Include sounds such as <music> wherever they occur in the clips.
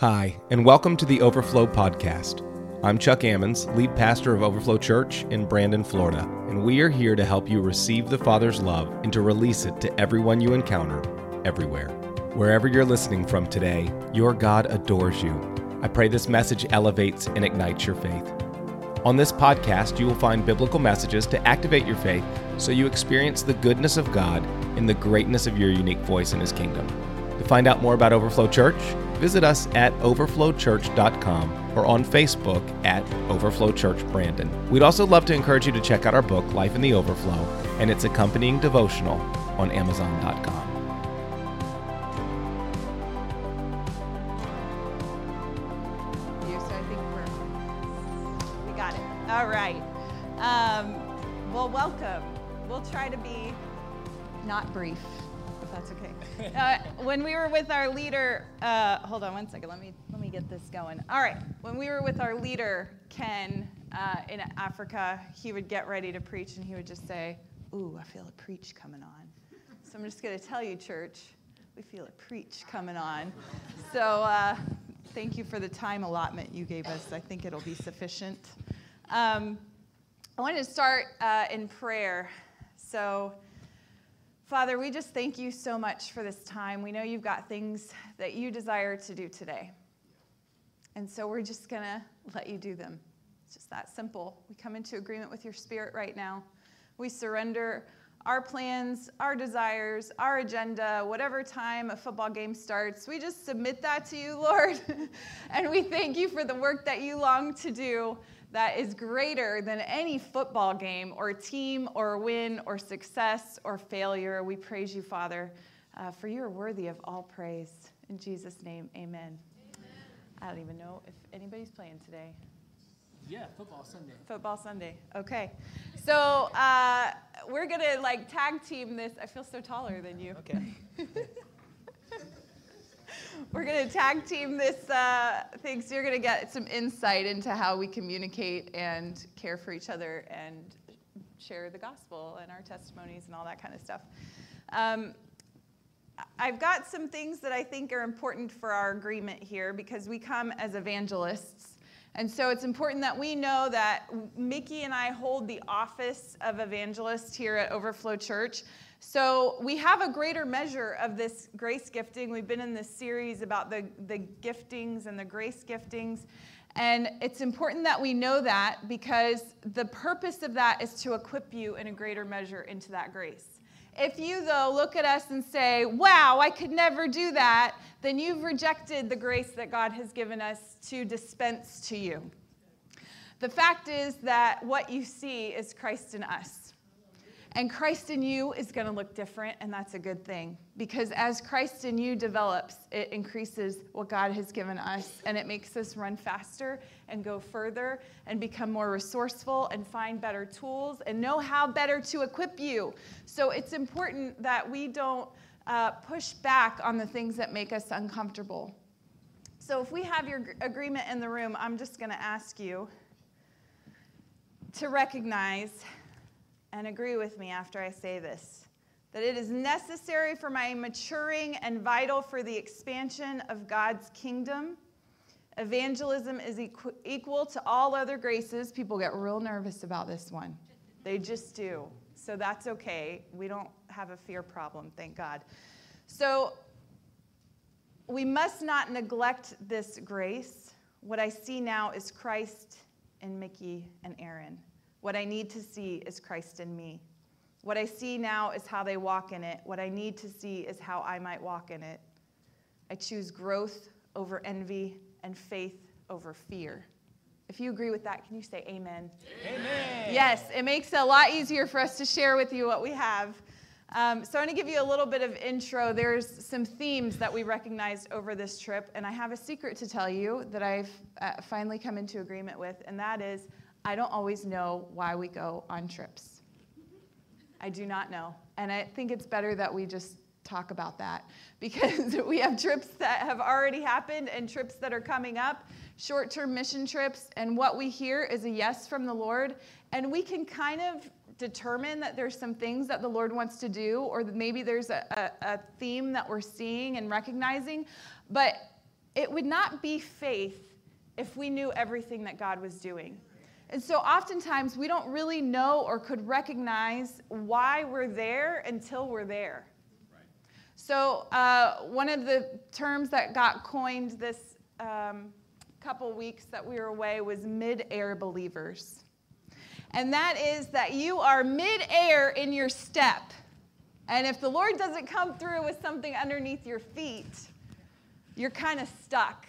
Hi, and welcome to the Overflow Podcast. I'm Chuck Ammons, lead pastor of Overflow Church in Brandon, Florida, and we are here to help you receive the Father's love and to release it to everyone you encounter, everywhere. Wherever you're listening from today, your God adores you. I pray this message elevates and ignites your faith. On this podcast, you will find biblical messages to activate your faith so you experience the goodness of God and the greatness of your unique voice in His kingdom. To find out more about Overflow Church, visit us at overflowchurch.com or on Facebook at Overflow Church Brandon. We'd also love to encourage you to check out our book, Life in the Overflow, and its accompanying devotional on Amazon.com. All right. Um, well, welcome. We'll try to be not brief. Uh, when we were with our leader, uh, hold on one second. Let me let me get this going. All right. When we were with our leader Ken uh, in Africa, he would get ready to preach, and he would just say, "Ooh, I feel a preach coming on." So I'm just going to tell you, church, we feel a preach coming on. So uh, thank you for the time allotment you gave us. I think it'll be sufficient. Um, I wanted to start uh, in prayer. So, Father, we just thank you so much for this time. We know you've got things that you desire to do today. And so we're just going to let you do them. It's just that simple. We come into agreement with your spirit right now. We surrender our plans, our desires, our agenda, whatever time a football game starts. We just submit that to you, <laughs> Lord. and we thank you for the work that you long to do that is greater than any football game or team or win or success or failure. We praise you, Father, uh, for you are worthy of all praise. In Jesus' name, amen. amen. I don't even know if anybody's playing today. Yeah, football Sunday. Football Sunday. Okay. So uh, we're going to like tag team this. I feel so taller than you. Okay. <laughs> we're going to tag team this uh, thing so you're going to get some insight into how we communicate and care for each other and share the gospel and our testimonies and all that kind of stuff. Um, I've got some things that I think are important for our agreement here because we come as evangelists. And so it's important that we know that Mickey and I hold the office of evangelist here at Overflow Church. So we have a greater measure of this grace gifting. We've been in this series about the, the giftings and the grace giftings. And it's important that we know that because the purpose of that is to equip you in a greater measure into that grace. If you, though, look at us and say, wow, I could never do that, then you've rejected the grace that God has given us to dispense to you. The fact is that what you see is Christ in us. And Christ in you is going to look different, and that's a good thing. Because as Christ in you develops, it increases what God has given us, and it makes us run faster and go further and become more resourceful and find better tools and know how better to equip you. So it's important that we don't uh, push back on the things that make us uncomfortable. So if we have your agreement in the room, I'm just going to ask you to recognize and agree with me after I say this that it is necessary for my maturing and vital for the expansion of God's kingdom. Evangelism is equ- equal to all other graces. People get real nervous about this one. They just do. So that's okay. We don't have a fear problem, thank God. So we must not neglect this grace. What I see now is Christ in Mickey and Erin. What I need to see is Christ in me. What I see now is how they walk in it. What I need to see is how I might walk in it. I choose growth over envy and faith over fear. If you agree with that, can you say amen? Amen. Yes, it makes it a lot easier for us to share with you what we have. Um, so, I'm going to give you a little bit of intro. There's some themes that we recognized over this trip, and I have a secret to tell you that I've uh, finally come into agreement with, and that is I don't always know why we go on trips. I do not know. And I think it's better that we just talk about that <laughs> because <laughs> we have trips that have already happened and trips that are coming up, short term mission trips. And what we hear is a yes from the Lord. And we can kind of determine that there's some things that the Lord wants to do, or maybe there's a, a, a theme that we're seeing and recognizing. But it would not be faith if we knew everything that God was doing. And so oftentimes we don't really know or could recognize why we're there until we're there. So, uh, one of the terms that got coined this um, couple weeks that we were away was mid air believers. And that is that you are mid air in your step. And if the Lord doesn't come through with something underneath your feet, you're kind of stuck.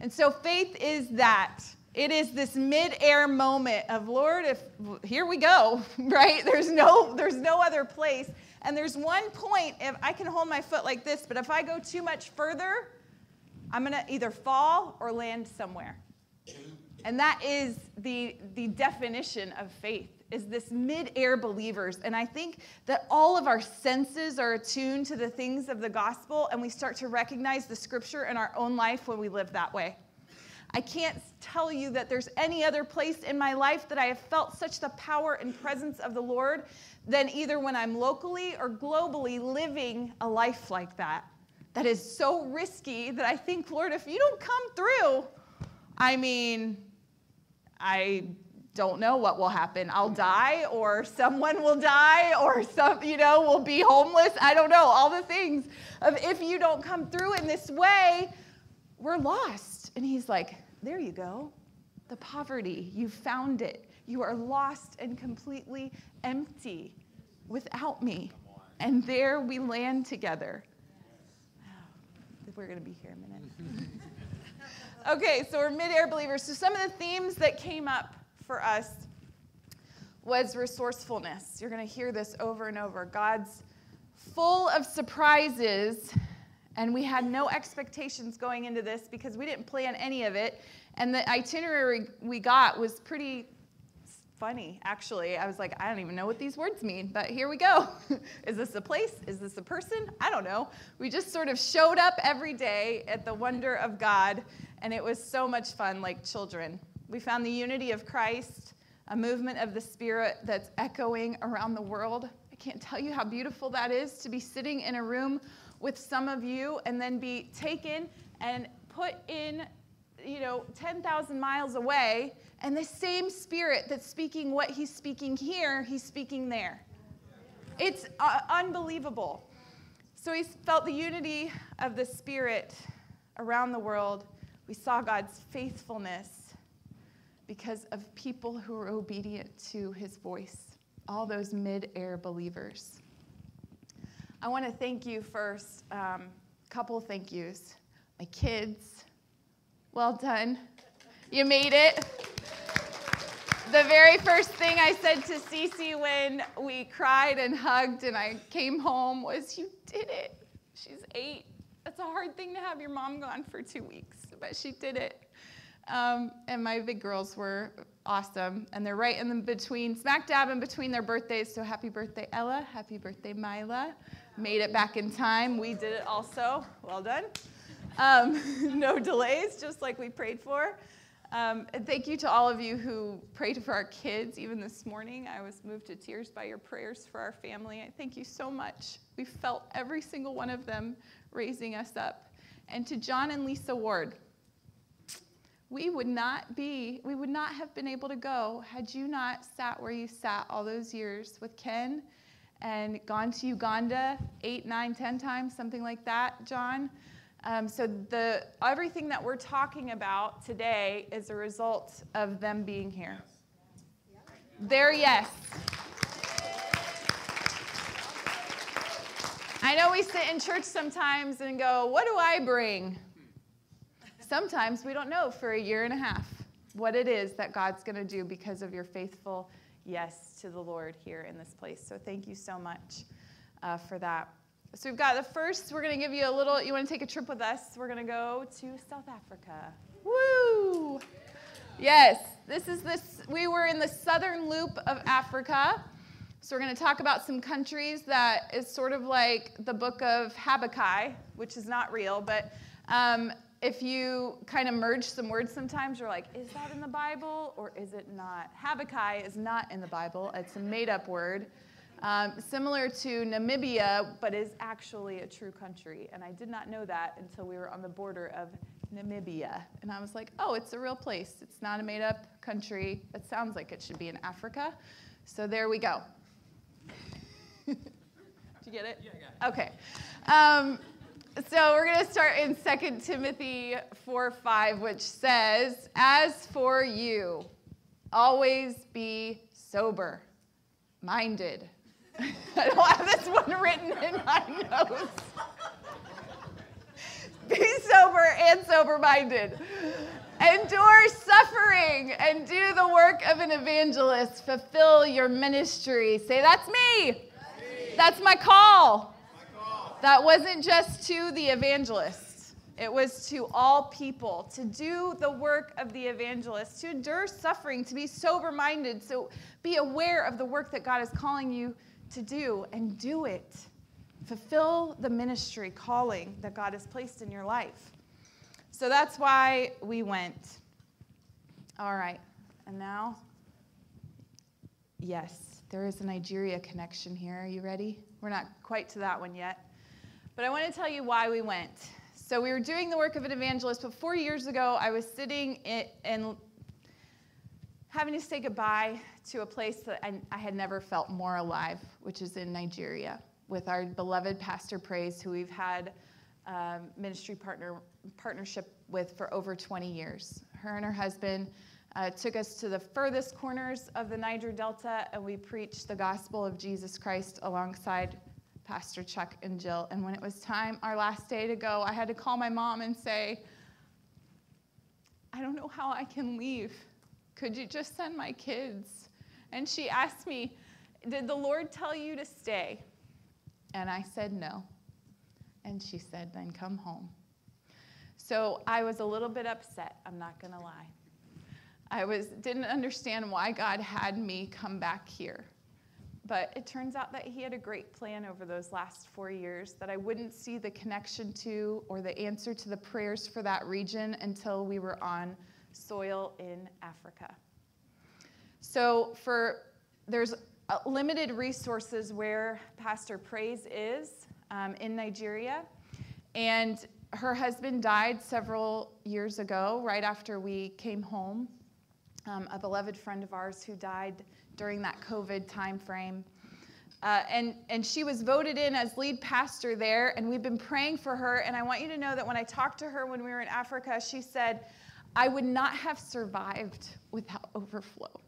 And so faith is that. It is this mid-air moment of Lord, if here we go, <laughs> right? There's no there's no other place. And there's one point if I can hold my foot like this, but if I go too much further, I'm going to either fall or land somewhere. And that is the the definition of faith is this mid-air believers and i think that all of our senses are attuned to the things of the gospel and we start to recognize the scripture in our own life when we live that way i can't tell you that there's any other place in my life that i have felt such the power and presence of the lord than either when i'm locally or globally living a life like that that is so risky that i think lord if you don't come through i mean i don't know what will happen. I'll die, or someone will die, or some, you know, will be homeless. I don't know. All the things of if you don't come through in this way, we're lost. And he's like, there you go. The poverty, you found it. You are lost and completely empty without me. And there we land together. We're going to be here a minute. <laughs> okay, so we're mid air believers. So, some of the themes that came up for us was resourcefulness. You're going to hear this over and over. God's full of surprises, and we had no expectations going into this because we didn't plan any of it. And the itinerary we got was pretty funny, actually. I was like, I don't even know what these words mean, but here we go. <laughs> Is this a place? Is this a person? I don't know. We just sort of showed up every day at the wonder of God, and it was so much fun, like children. We found the unity of Christ, a movement of the Spirit that's echoing around the world. I can't tell you how beautiful that is to be sitting in a room with some of you and then be taken and put in, you know, 10,000 miles away, and the same Spirit that's speaking what He's speaking here, He's speaking there. It's uh, unbelievable. So he felt the unity of the Spirit around the world. We saw God's faithfulness because of people who are obedient to his voice, all those mid air believers. I want to thank you first, um, couple thank yous. My kids, well done. You made it. The very first thing I said to Cece when we cried and hugged and I came home was, You did it. She's eight. That's a hard thing to have your mom gone for two weeks, but she did it. Um, and my big girls were awesome. And they're right in the between, smack dab in between their birthdays. So happy birthday, Ella. Happy birthday, Mila. Made it back in time. We did it also. Well done. Um, <laughs> no delays, just like we prayed for. Um, and thank you to all of you who prayed for our kids. Even this morning, I was moved to tears by your prayers for our family. I thank you so much. We felt every single one of them raising us up. And to John and Lisa Ward, we would not be, we would not have been able to go had you not sat where you sat all those years with Ken and gone to Uganda eight, nine, ten times, something like that, John. Um, so the everything that we're talking about today is a result of them being here. Their yes. I know we sit in church sometimes and go, What do I bring? sometimes we don't know for a year and a half what it is that God's going to do because of your faithful yes to the Lord here in this place. So thank you so much uh, for that. So we've got the first, we're going to give you a little, you want to take a trip with us? We're going to go to South Africa. Woo! Yes, this is this, we were in the southern loop of Africa. So we're going to talk about some countries that is sort of like the book of Habakkuk, which is not real, but um, if you kind of merge some words sometimes, you're like, is that in the Bible or is it not? Habakkuk is not in the Bible, it's a made up word. Um, similar to Namibia, but is actually a true country. And I did not know that until we were on the border of Namibia. And I was like, oh, it's a real place. It's not a made up country. It sounds like it should be in Africa. So there we go. <laughs> Did you get it? Yeah, I got Okay. Um, so we're going to start in 2 Timothy 4 5, which says, As for you, always be sober minded. <laughs> I don't have this one written in my notes. <laughs> be sober and sober minded. Endure suffering and do the work of an evangelist. Fulfill your ministry. Say, That's me. That's my call. That wasn't just to the evangelist, it was to all people to do the work of the evangelist, to endure suffering, to be sober minded. So be aware of the work that God is calling you to do and do it. Fulfill the ministry calling that God has placed in your life. So that's why we went. All right, and now, yes, there is a Nigeria connection here. Are you ready? We're not quite to that one yet. But I want to tell you why we went. So we were doing the work of an evangelist, but four years ago, I was sitting and having to say goodbye to a place that I, I had never felt more alive, which is in Nigeria, with our beloved Pastor Praise, who we've had um, ministry partner partnership with for over 20 years. Her and her husband uh, took us to the furthest corners of the Niger Delta, and we preached the gospel of Jesus Christ alongside Pastor Chuck and Jill. And when it was time, our last day to go, I had to call my mom and say, I don't know how I can leave. Could you just send my kids? And she asked me, Did the Lord tell you to stay? And I said, No. And she said, Then come home. So I was a little bit upset, I'm not going to lie. I was, didn't understand why God had me come back here. But it turns out that he had a great plan over those last four years that I wouldn't see the connection to or the answer to the prayers for that region until we were on soil in Africa. So for there's limited resources where Pastor Praise is um, in Nigeria, and her husband died several years ago, right after we came home. Um, a beloved friend of ours who died during that COVID timeframe. Uh, and, and she was voted in as lead pastor there, and we've been praying for her. And I want you to know that when I talked to her when we were in Africa, she said, I would not have survived without overflow.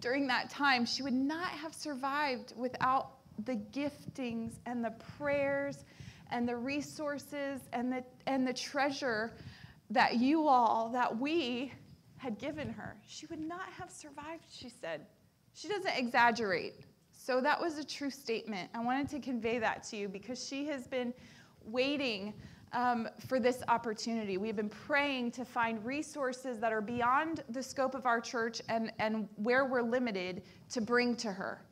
During that time, she would not have survived without the giftings and the prayers and the resources and the, and the treasure that you all, that we had given her. She would not have survived, she said. She doesn't exaggerate. So that was a true statement. I wanted to convey that to you because she has been waiting um, for this opportunity. We've been praying to find resources that are beyond the scope of our church and, and where we're limited to bring to her.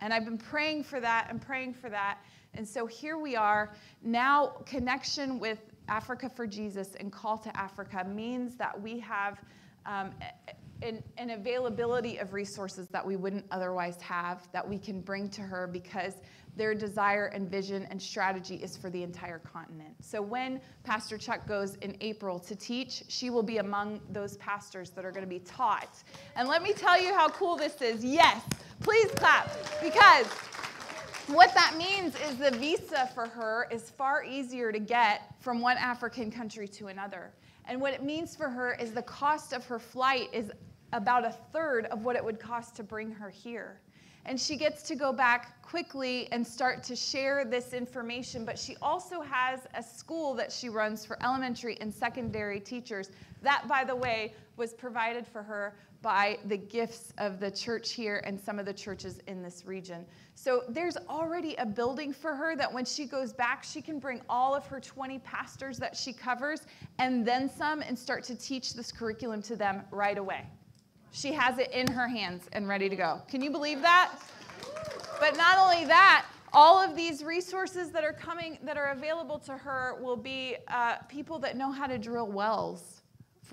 And I've been praying for that and praying for that. And so here we are. Now, connection with Africa for Jesus and Call to Africa means that we have um, an, an, availability of resources that we wouldn't otherwise have that we can bring to her because their desire and vision and strategy is for the entire continent. So when Pastor Chuck goes in April to teach, she will be among those pastors that are going to be taught. And let me tell you how cool this is. Yes, please clap because what that means is the visa for her is far easier to get from one African country to another. And what it means for her is the cost of her flight is about a third of what it would cost to bring her here. And she gets to go back quickly and start to share this information. But she also has a school that she runs for elementary and secondary teachers. That, by the way, was provided for her by the gifts of the church here and some of the churches in this region. So there's already a building for her that when she goes back, she can bring all of her 20 pastors that she covers and then some and start to teach this curriculum to them right away. She has it in her hands and ready to go. Can you believe that? But not only that, all of these resources that are coming, that are available to her, will be uh, people that know how to drill wells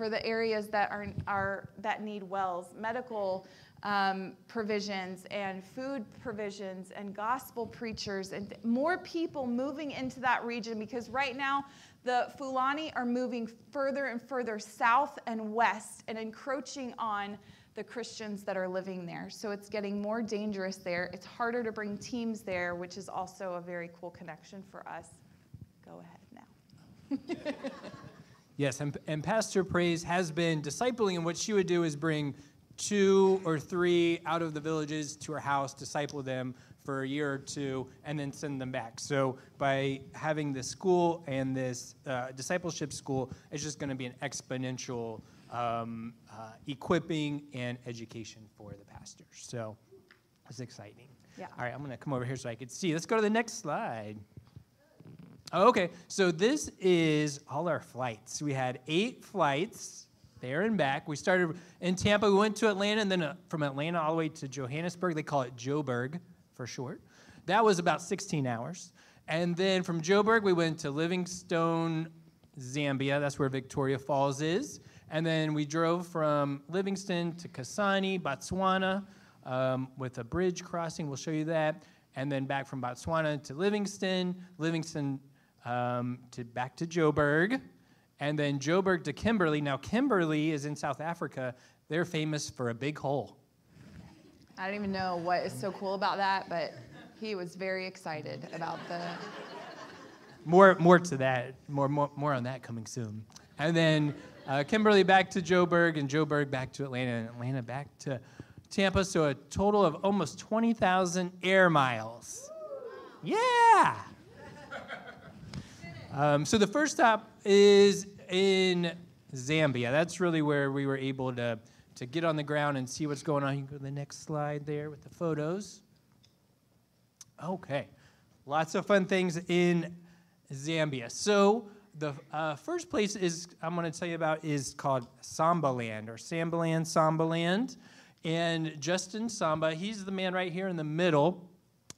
for the areas that are, are that need wells, medical um, provisions and food provisions and gospel preachers and more people moving into that region because right now the Fulani are moving further and further south and west and encroaching on the Christians that are living there. So it's getting more dangerous there. It's harder to bring teams there, which is also a very cool connection for us. Go ahead now. <laughs> Yes, and, and Pastor Praise has been discipling, and what she would do is bring two or three out of the villages to her house, disciple them for a year or two, and then send them back. So by having this school and this uh, discipleship school, it's just going to be an exponential um, uh, equipping and education for the pastors. So it's exciting. Yeah. All right, I'm going to come over here so I can see. Let's go to the next slide. Oh, okay, so this is all our flights. We had eight flights there and back. We started in Tampa, we went to Atlanta, and then uh, from Atlanta all the way to Johannesburg. They call it Joburg for short. That was about 16 hours. And then from Joburg, we went to Livingstone, Zambia. That's where Victoria Falls is. And then we drove from Livingstone to Kasane, Botswana, um, with a bridge crossing. We'll show you that. And then back from Botswana to Livingstone, Livingstone um, to back to Joburg, and then Joburg to Kimberley. Now, Kimberley is in South Africa. They're famous for a big hole. I don't even know what is so cool about that, but he was very excited about the. More, more to that. More, more, more on that coming soon. And then uh, Kimberley back to Joburg, and Joburg back to Atlanta, and Atlanta back to Tampa. So a total of almost 20,000 air miles. Yeah. Um, so the first stop is in Zambia. That's really where we were able to, to get on the ground and see what's going on. You can go to the next slide there with the photos. Okay, lots of fun things in Zambia. So the uh, first place is I'm going to tell you about is called Sambaland or Sambaland, Sambaland. And Justin Samba, he's the man right here in the middle.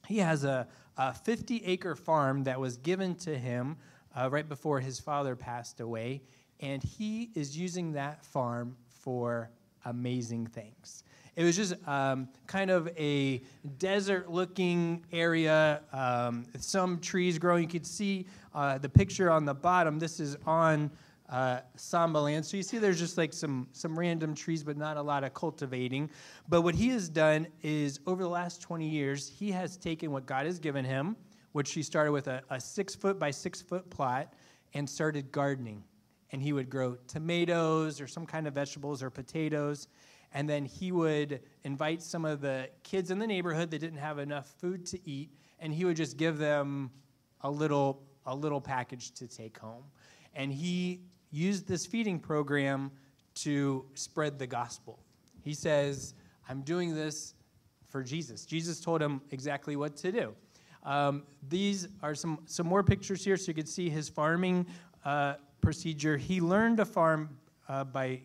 He has a, a 50 acre farm that was given to him uh, right before his father passed away. And he is using that farm for amazing things. It was just um, kind of a desert looking area, um, some trees growing. You could see uh, the picture on the bottom. This is on uh, Samba land. So you see there's just like some, some random trees, but not a lot of cultivating. But what he has done is over the last 20 years, he has taken what God has given him, which he started with a, a six foot by six foot plot, and started gardening. And he would grow tomatoes or some kind of vegetables or potatoes. And then he would invite some of the kids in the neighborhood that didn't have enough food to eat. And he would just give them a little a little package to take home. And he used this feeding program to spread the gospel. He says i'm doing this for jesus. Jesus told him exactly what to do um, these are some, some more pictures here so you can see his farming uh, procedure he learned to farm uh, by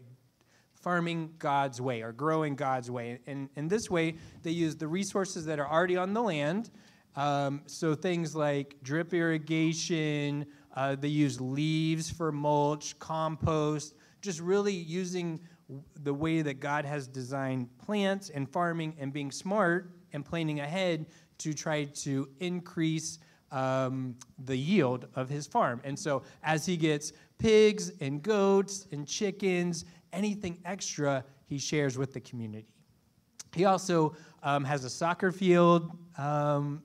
farming God's way or growing God's way. And in this way, they use the resources that are already on the land. Um, so things like drip irrigation, uh, they use leaves for mulch, compost, just really using the way that God has designed plants and farming and being smart and planning ahead to try to increase um, the yield of his farm. And so as he gets pigs and goats and chickens anything extra he shares with the community. He also um, has a soccer field um,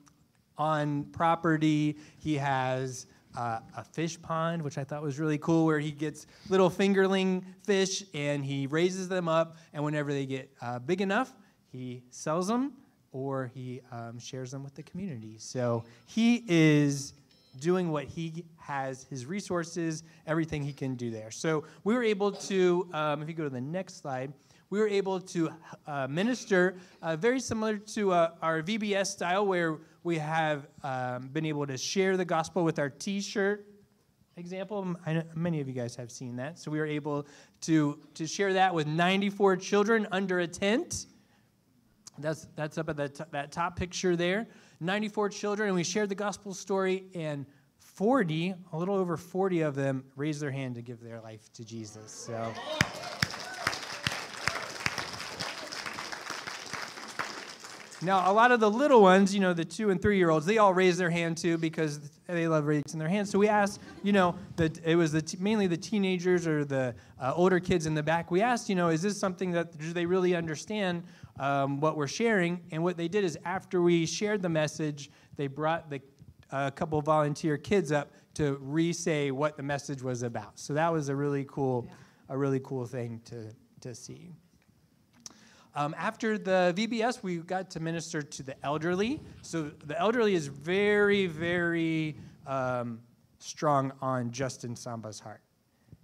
on property. He has uh, a fish pond, which I thought was really cool, where he gets little fingerling fish and he raises them up. And whenever they get uh, big enough, he sells them or he um, shares them with the community. So he is doing what he has, his resources, everything he can do there. So we were able to, um, if you go to the next slide, we were able to uh, minister uh, very similar to uh, our VBS style, where we have um, been able to share the gospel with our t shirt example. Many of you guys have seen that. So we were able to, to share that with 94 children under a tent. That's, that's up at the t- that top picture there. 94 children, and we shared the gospel story, and 40, a little over 40 of them, raised their hand to give their life to Jesus. So. Now, a lot of the little ones, you know, the two and three year olds, they all raise their hand too because they love raising their hands. So we asked, you know, that it was the t- mainly the teenagers or the uh, older kids in the back. We asked, you know, is this something that do they really understand um, what we're sharing? And what they did is after we shared the message, they brought the a uh, couple volunteer kids up to re-say what the message was about. So that was a really cool, yeah. a really cool thing to to see. Um, after the VBS, we got to minister to the elderly. So the elderly is very, very um, strong on Justin Samba's heart.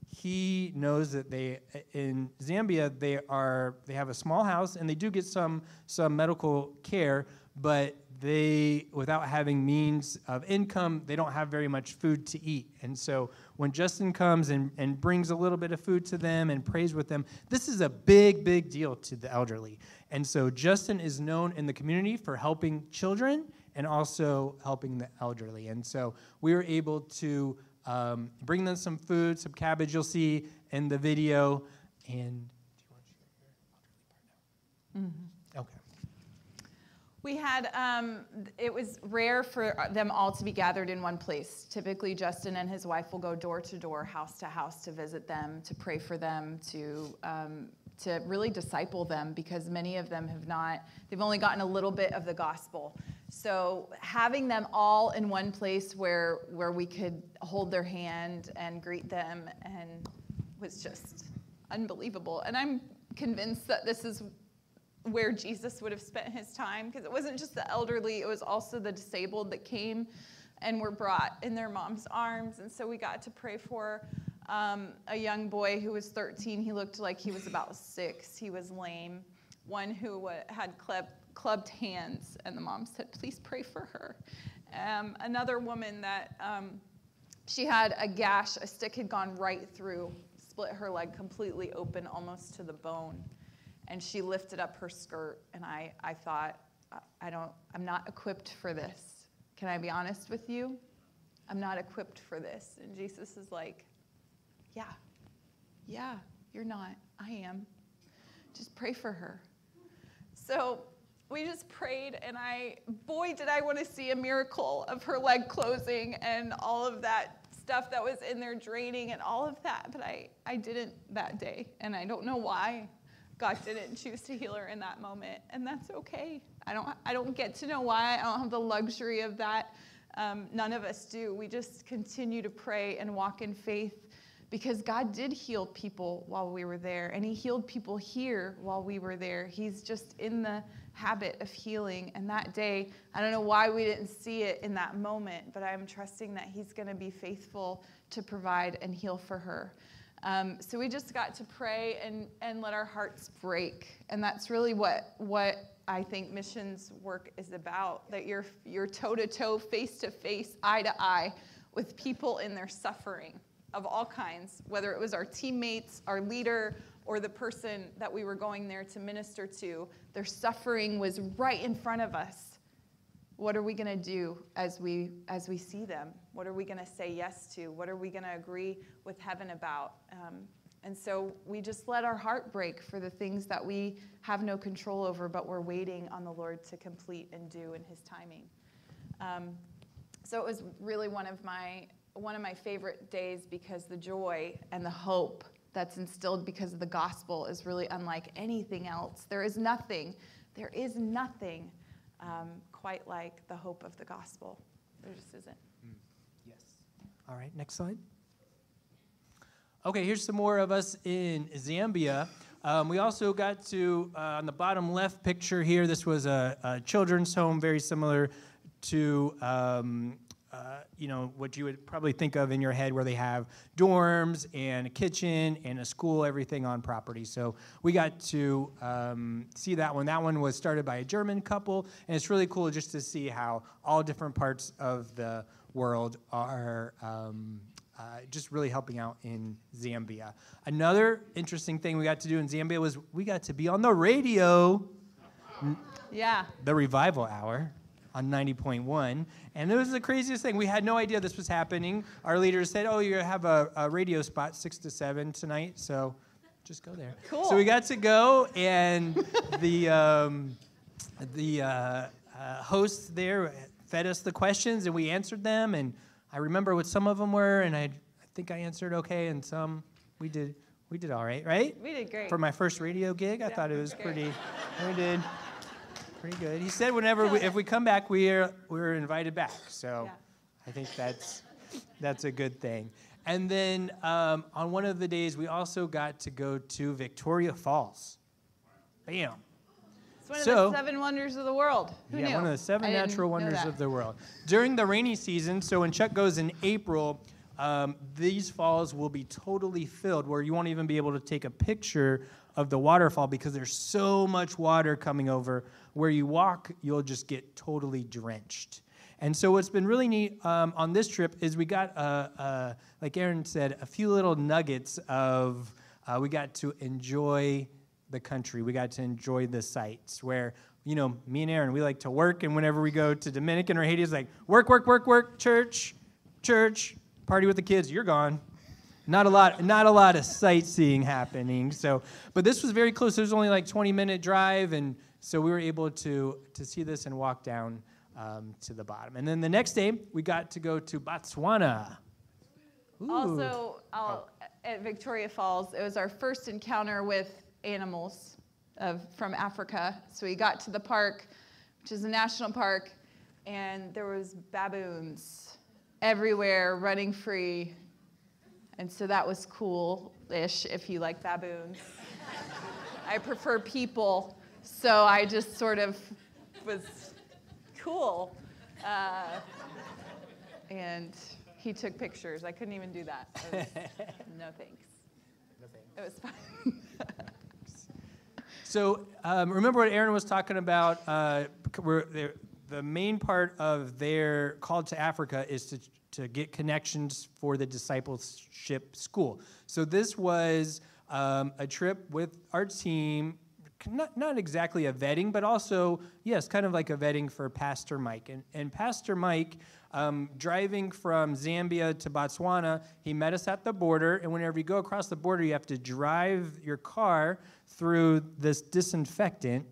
He knows that they in Zambia they are they have a small house and they do get some some medical care, but they, without having means of income, they don't have very much food to eat. And so when Justin comes and, and brings a little bit of food to them and prays with them, this is a big, big deal to the elderly. And so Justin is known in the community for helping children and also helping the elderly. And so we were able to um, bring them some food, some cabbage you'll see in the video. And do you want to share your elderly part now? Mm-hmm. We had, um, it was rare for them all to be gathered in one place. Typically, Justin and his wife will go door to door, house to house to visit them, to pray for them, to, um, to really disciple them because many of them have not, they've only gotten a little bit of the gospel. So having them all in one place where, where we could hold their hand and greet them and was just unbelievable. And I'm convinced that this is where Jesus would have spent his time because it wasn't just the elderly, it was also the disabled that came and were brought in their mom's arms. And so we got to pray for um, a young boy who was 13. He looked like he was about six. He was lame. One who had club, clubbed hands, and the mom said, Please pray for her. Um, another woman that um, she had a gash, a stick had gone right through, split her leg completely open almost to the bone and she lifted up her skirt and i, I thought i don't i'm not equipped for this. Can i be honest with you? I'm not equipped for this. And jesus is like yeah yeah you're not. I am. Just pray for her. So we just prayed and i boy did i want to see a miracle of her leg closing and all of that stuff that was in there draining and all of that but i i didn't that day and i don't know why God didn't choose to heal her in that moment, and that's okay. I don't, I don't get to know why. I don't have the luxury of that. Um, none of us do. We just continue to pray and walk in faith because God did heal people while we were there, and He healed people here while we were there. He's just in the habit of healing. And that day, I don't know why we didn't see it in that moment, but I'm trusting that He's going to be faithful to provide and heal for her. Um, so we just got to pray and, and let our hearts break. And that's really what, what I think missions work is about that you're, you're toe to toe, face to face, eye to eye with people in their suffering of all kinds, whether it was our teammates, our leader, or the person that we were going there to minister to. Their suffering was right in front of us what are we going to do as we as we see them? What are we going to say yes to? What are we going to agree with heaven about? Um, and so we just let our heart break for the things that we have no control over but we're waiting on the lord to complete and do in his timing. Um, so it was really one of my one of my favorite days because the joy and the hope that's instilled because of the gospel is really unlike anything else. There is nothing there is nothing um, quite like the hope of the gospel. There just isn't. Mm. Yes. All right, next slide. Okay, here's some more of us in Zambia. Um, we also got to, uh, on the bottom left picture here, this was a, a children's home, very similar to um, uh, you know, what you would probably think of in your head where they have dorms and a kitchen and a school, everything on property. So we got to um, see that one. That one was started by a German couple, and it's really cool just to see how all different parts of the world are um, uh, just really helping out in Zambia. Another interesting thing we got to do in Zambia was we got to be on the radio. Yeah. The revival hour on 90.1. And it was the craziest thing. We had no idea this was happening. Our leaders said, Oh, you have a, a radio spot 6 to 7 tonight, so just go there. Cool. So we got to go, and <laughs> the. Um, the uh, uh, host there fed us the questions and we answered them. And I remember what some of them were, and I, I think I answered okay, and some we did we did all right, right? We did great. For my first radio gig, I Yeah, thought it was great. pretty. We did pretty good. He said whenever we, if we come back, we are we're invited back. So Yeah. I think that's that's a good thing. And then um, on one of the days, we also got to go to Victoria Falls. Bam. It's one of So- the seven wonders of the world. Who yeah, knew? one of the seven I natural wonders of the world. During the rainy season, so when Chuck goes in April, um, these falls will be totally filled where you won't even be able to take a picture of the waterfall because there's so much water coming over. Where you walk, you'll just get totally drenched. And so, what's been really neat um, on this trip is we got, uh, uh, like Erin said, a few little nuggets of uh, we got to enjoy the country. We got to enjoy the sights where, you know, me and Erin, we like to work. And whenever we go to Dominican or Haiti, it's like work, work, work, work, church, church, party with the kids, you're gone. Not a lot, not a lot of sightseeing happening. So, but this was very close. It was only like 20 minute drive, and so we were able to to see this and walk down um, to the bottom. And then the next day, we got to go to Botswana. Ooh. Also, I'll, at Victoria Falls, it was our first encounter with animals of, from Africa. So we got to the park, which is a national park, and there was baboons everywhere running free. And so that was cool-ish if you like baboons. <laughs> I prefer people, so I just sort of was cool. Uh, and he took pictures. I couldn't even do that. I was- <laughs> no thanks. It was fun. <laughs> So um, remember what Erin was talking about? Uh, we're, the main part of their call to Africa is to, to get connections for the discipleship school. So this was um, a trip with our team, not, not exactly a vetting, but also, yes, kind of like a vetting for Pastor Mike. And, and Pastor Mike, um, driving from Zambia to Botswana, he met us at the border. And whenever you go across the border, you have to drive your car through this disinfectant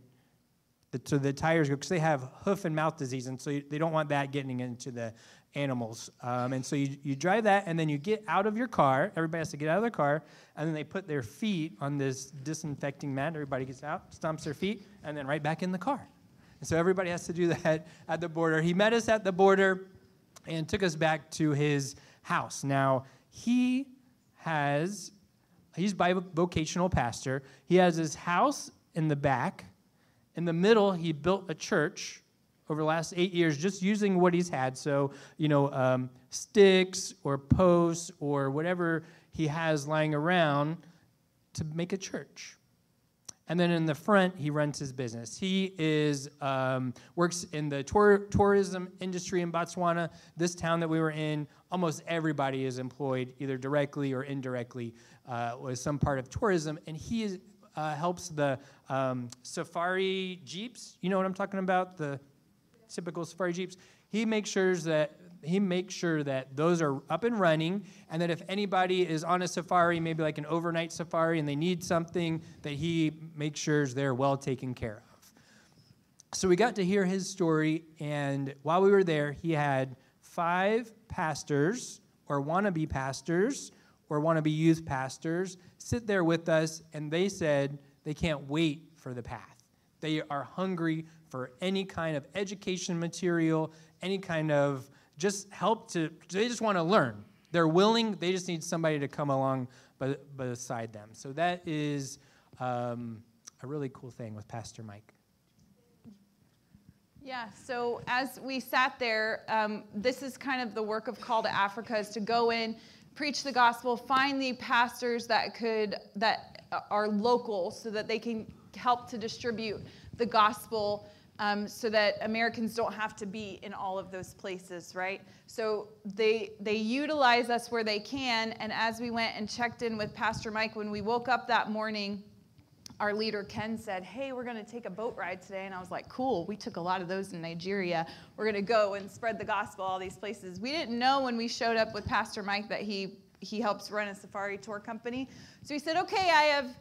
to the tires because they have hoof and mouth disease, and so they don't want that getting into the animals. Um, and so you, you drive that, and then you get out of your car. Everybody has to get out of their car, and then they put their feet on this disinfecting mat. Everybody gets out, stomps their feet, and then right back in the car. And so everybody has to do <laughs> that at the border. He met us at the border and took us back to his house. Now, he has, he's a bivocational pastor. He has his house in the back. In the middle, he built a church over the last eight years just using what he's had. So, you know, um, sticks or posts or whatever he has lying around to make a church. And then in the front, he runs his business. He is um, works in the tour, tourism industry in Botswana. This town that we were in, almost everybody is employed either directly or indirectly uh, with some part of tourism. And he is, uh, helps the um, safari jeeps. You know what I'm talking about? The typical safari jeeps. He makes sure that he makes sure that those are up and running, and that if anybody is on a safari, maybe like an overnight safari, and they need something, that he makes sure they're well taken care of. So we got to hear his story, and while we were there, he had five pastors or wannabe pastors or wannabe youth pastors sit there with us, and they said they can't wait for the path. They are hungry for any kind of education material, any kind of just help to, they just want to learn. They're willing, they just need somebody to come along be- beside them. So that is um, a really cool thing with Pastor Mike. Yeah, so as we sat there, um, this is kind of the work of Call to Africa is to go in, preach the gospel, find the pastors that could that are local, so that they can help to distribute the gospel, um, so that Americans don't have to be in all of those places, right? So they they utilize us where they can, and as we went and checked in with Pastor Mike when we woke up that morning our leader Ken said, Hey, we're going to take a boat ride today. And I was like, Cool. We took a lot of those in Nigeria. We're going to go and spread the gospel all these places. We didn't know when we showed up with Pastor Mike that he, he helps run a safari tour company. So he said, Okay, I have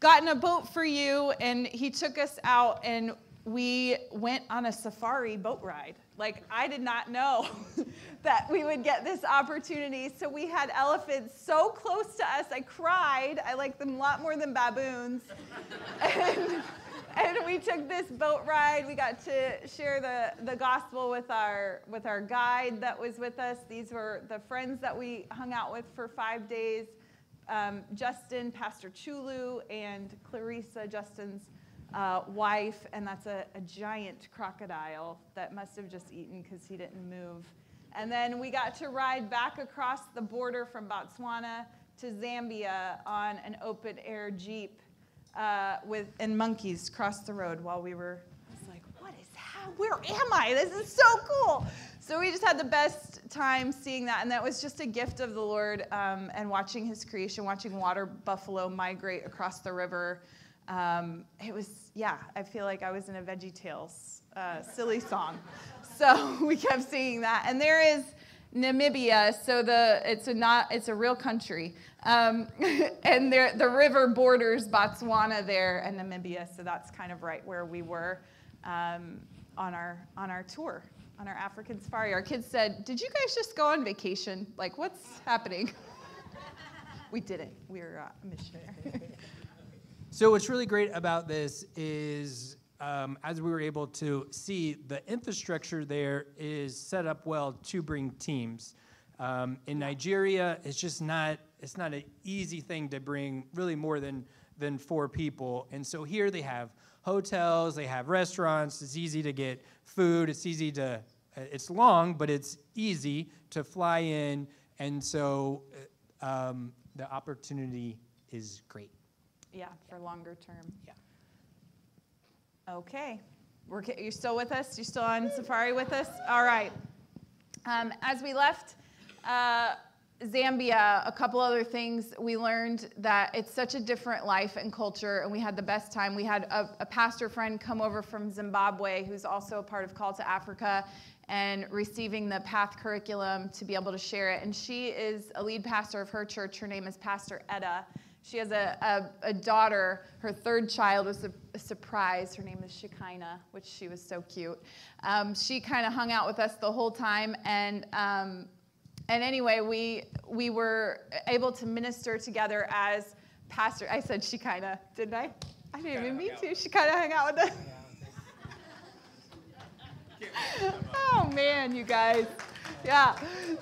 gotten a boat for you. And he took us out. And we went on a safari boat ride. Like, I did not know <laughs> that we would get this opportunity. So, we had elephants so close to us. I cried. I like them a lot more than baboons. <laughs> and, and we took this boat ride. We got to share the, the gospel with our, with our guide that was with us. These were the friends that we hung out with for five days um, Justin, Pastor Chulu, and Clarissa, Justin's uh, wife, and that's a, a, giant crocodile that must have just eaten because he didn't move. And then we got to ride back across the border from Botswana to Zambia on an open air jeep uh, with and monkeys crossed the road while we were. I was like, what is that? Where am I? This is so cool. So we just had the best time seeing that, and that was just a gift of the Lord um, and watching His creation, watching water buffalo migrate across the river. Um, it was, yeah, I feel like I was in a Veggie Tales uh, silly song. <laughs> So <laughs> we kept singing that. And there is Namibia, so the it's a not it's a real country, um, <laughs> and there the river borders Botswana there and Namibia, so that's kind of right where we were um, on our on our tour on our African safari. Our kids said, "Did you guys just go on vacation? Like, what's happening?" <laughs> we didn't. We were uh, missionary. <laughs> So what's really great about this is, um, as we were able to see, the infrastructure there is set up well to bring teams. Um, in Nigeria, it's just not it's not an easy thing to bring really more than than four people, and so here they have hotels, they have restaurants. It's easy to get food. It's easy to it's long, but it's easy to fly in, and so uh, um, the opportunity is great. Yeah, for longer term. Yeah. Okay. We're, you're still with us? You're still on safari with us? All right. Um, as we left uh, Zambia, a couple other things. We learned that it's such a different life and culture, and we had the best time. We had a, a pastor friend come over from Zimbabwe who's also a part of Call to Africa and receiving the PATH curriculum to be able to share it. And she is a lead pastor of her church. Her name is Pastor Etta. She has a, a, a, daughter. Her third child was a, a, surprise. Her name is Shekinah, which she was so cute. Um, she kind of hung out with us the whole time. And, um, and anyway, we, we were able to minister together as pastor. I said she kind of, didn't I? I didn't even mean to. She kind of hung out with us. oh, man, you guys yeah.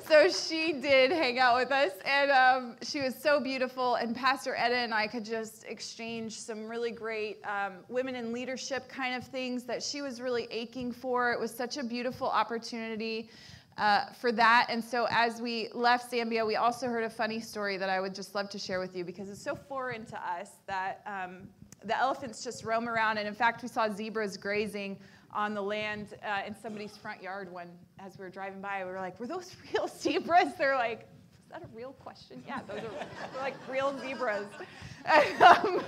So she did hang out with us, and um, she was so beautiful. And Pastor Etta and I could just exchange some really great um, women in leadership kind of things that she was really aching for. It was such a beautiful opportunity. Uh, for that. And so as we left Zambia, we also heard a funny story that I would just love to share with you because it's so foreign to us that um, the elephants just roam around. And in fact, we saw zebras grazing on the land uh, in somebody's front yard when, as we were driving by, we were like, were those <laughs> real zebras? They're like, that a real question? Yeah, those are like real zebras. And, <laughs> um,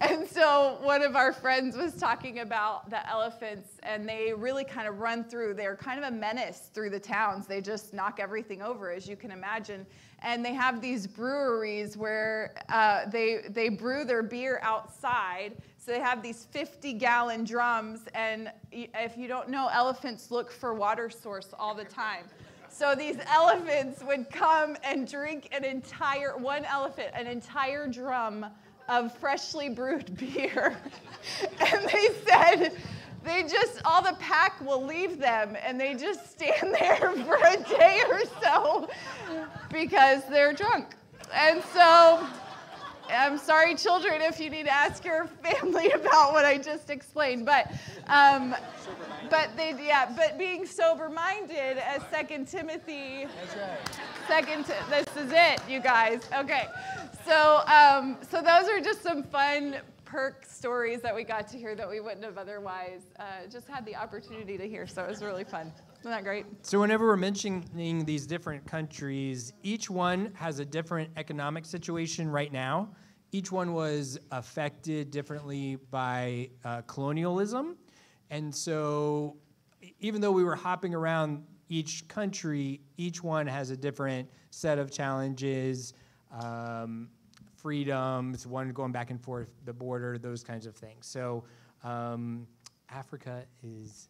and, so one of our friends was talking about the elephants, and they really kind of run through. They're kind of a menace through the towns. They just knock everything over, as you can imagine. And they have these breweries where uh, they, they brew their beer outside so they have these 50 gallon drums, and if you don't know, elephants look for water source all the time. So these elephants would come and drink an entire, one elephant, an entire drum of freshly brewed <laughs> beer. and they said, they just, all the pack will leave them and they just stand <laughs> there for a day or so because they're drunk. And so, I'm sorry, children, if you need to ask your family <laughs> about what I just explained. But, um, but they, yeah, but being sober-minded, as Second Timothy. That's right. Second, this is it, you guys. Okay, so um, so those are just some fun perk stories that we got to hear that we wouldn't have otherwise uh, just had the opportunity to hear. So it was really fun. Isn't that great? So, whenever we're mentioning these different countries, each one has a different economic situation right now. Each one was affected differently by uh, colonialism. And so, even though we were hopping around each country, each one has a different set of challenges, um, freedoms, one going back and forth the border, those kinds of things. So, um, Africa is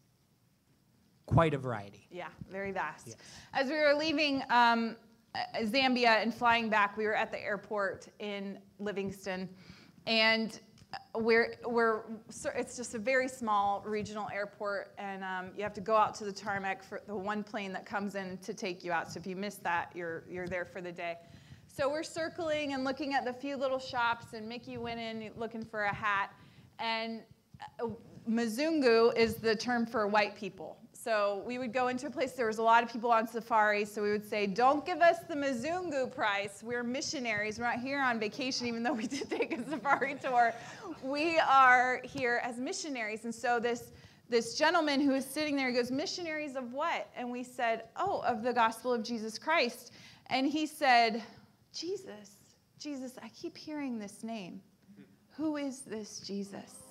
quite a variety. Yeah, very vast. Yes. As we were leaving um, uh, Zambia and flying back, we were at the airport in Livingstone, and uh, we're we're so it's just a very small regional airport, and um, you have to go out to the tarmac for the one plane that comes in to take you out. So if you miss that, you're you're there for the day. So we're circling and looking at the few little shops, and Mickey went in looking for a hat, and uh, Mzungu is the term for white people. So we would go into a place, there was a lot of people on safari, so we would say, Don't give us the Mzungu price. We're missionaries. We're not here on vacation, even though we did take a safari tour. We are here as missionaries. And so this, this gentleman who was sitting there he goes, Missionaries of what? And we said, Oh, of the gospel of Jesus Christ. And he said, Jesus, Jesus, I keep hearing this name. Who is this Jesus?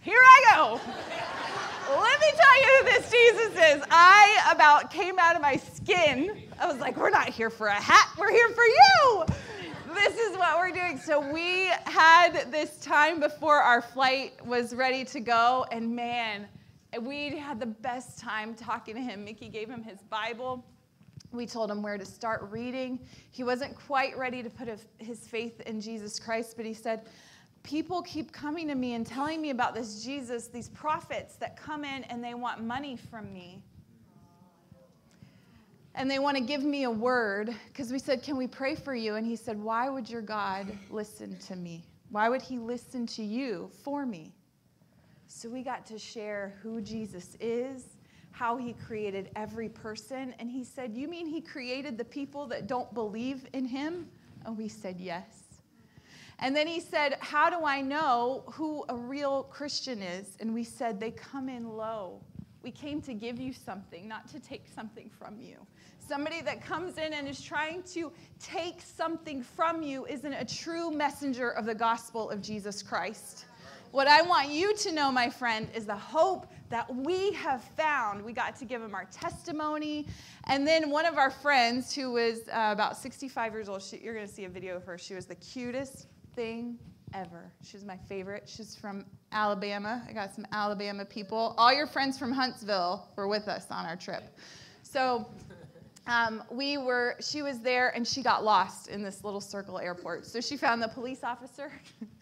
Here I go. Let me tell you who this Jesus is. I about came out of my skin. I was like, we're not here for a hat, we're here for you. This is what we're doing. So we had this time before our flight was ready to go, and man, we had the best time talking to him. Mickey gave him his Bible. We told him where to start reading. He wasn't quite ready to put his faith in Jesus Christ, but he said, people keep coming to me and telling me about this Jesus, these prophets that come in and they want money from me. And they want to give me a word because we said, Can we pray for you? And he said, Why would your God listen to me? Why would he listen to you for me? So we got to share who Jesus is, how he created every person. And he said, You mean he created the people that don't believe in him? And we said, Yes. And then he said, How do I know who a real Christian is? And we said, They come in low. We came to give you something, not to take something from you. Somebody that comes in and is trying to take something from you isn't a true messenger of the gospel of Jesus Christ. What I want you to know, my friend, is the hope that we have found. We got to give him our testimony. And then one of our friends, who was uh, about 65 years old, she, you're going to see a video of her. She was the cutest thing ever. She's my favorite. She's from Alabama. I got some Alabama people. All your friends from Huntsville were with us on our trip. So um, we were, she was there and she got lost in this little circle airport. So she found the police officer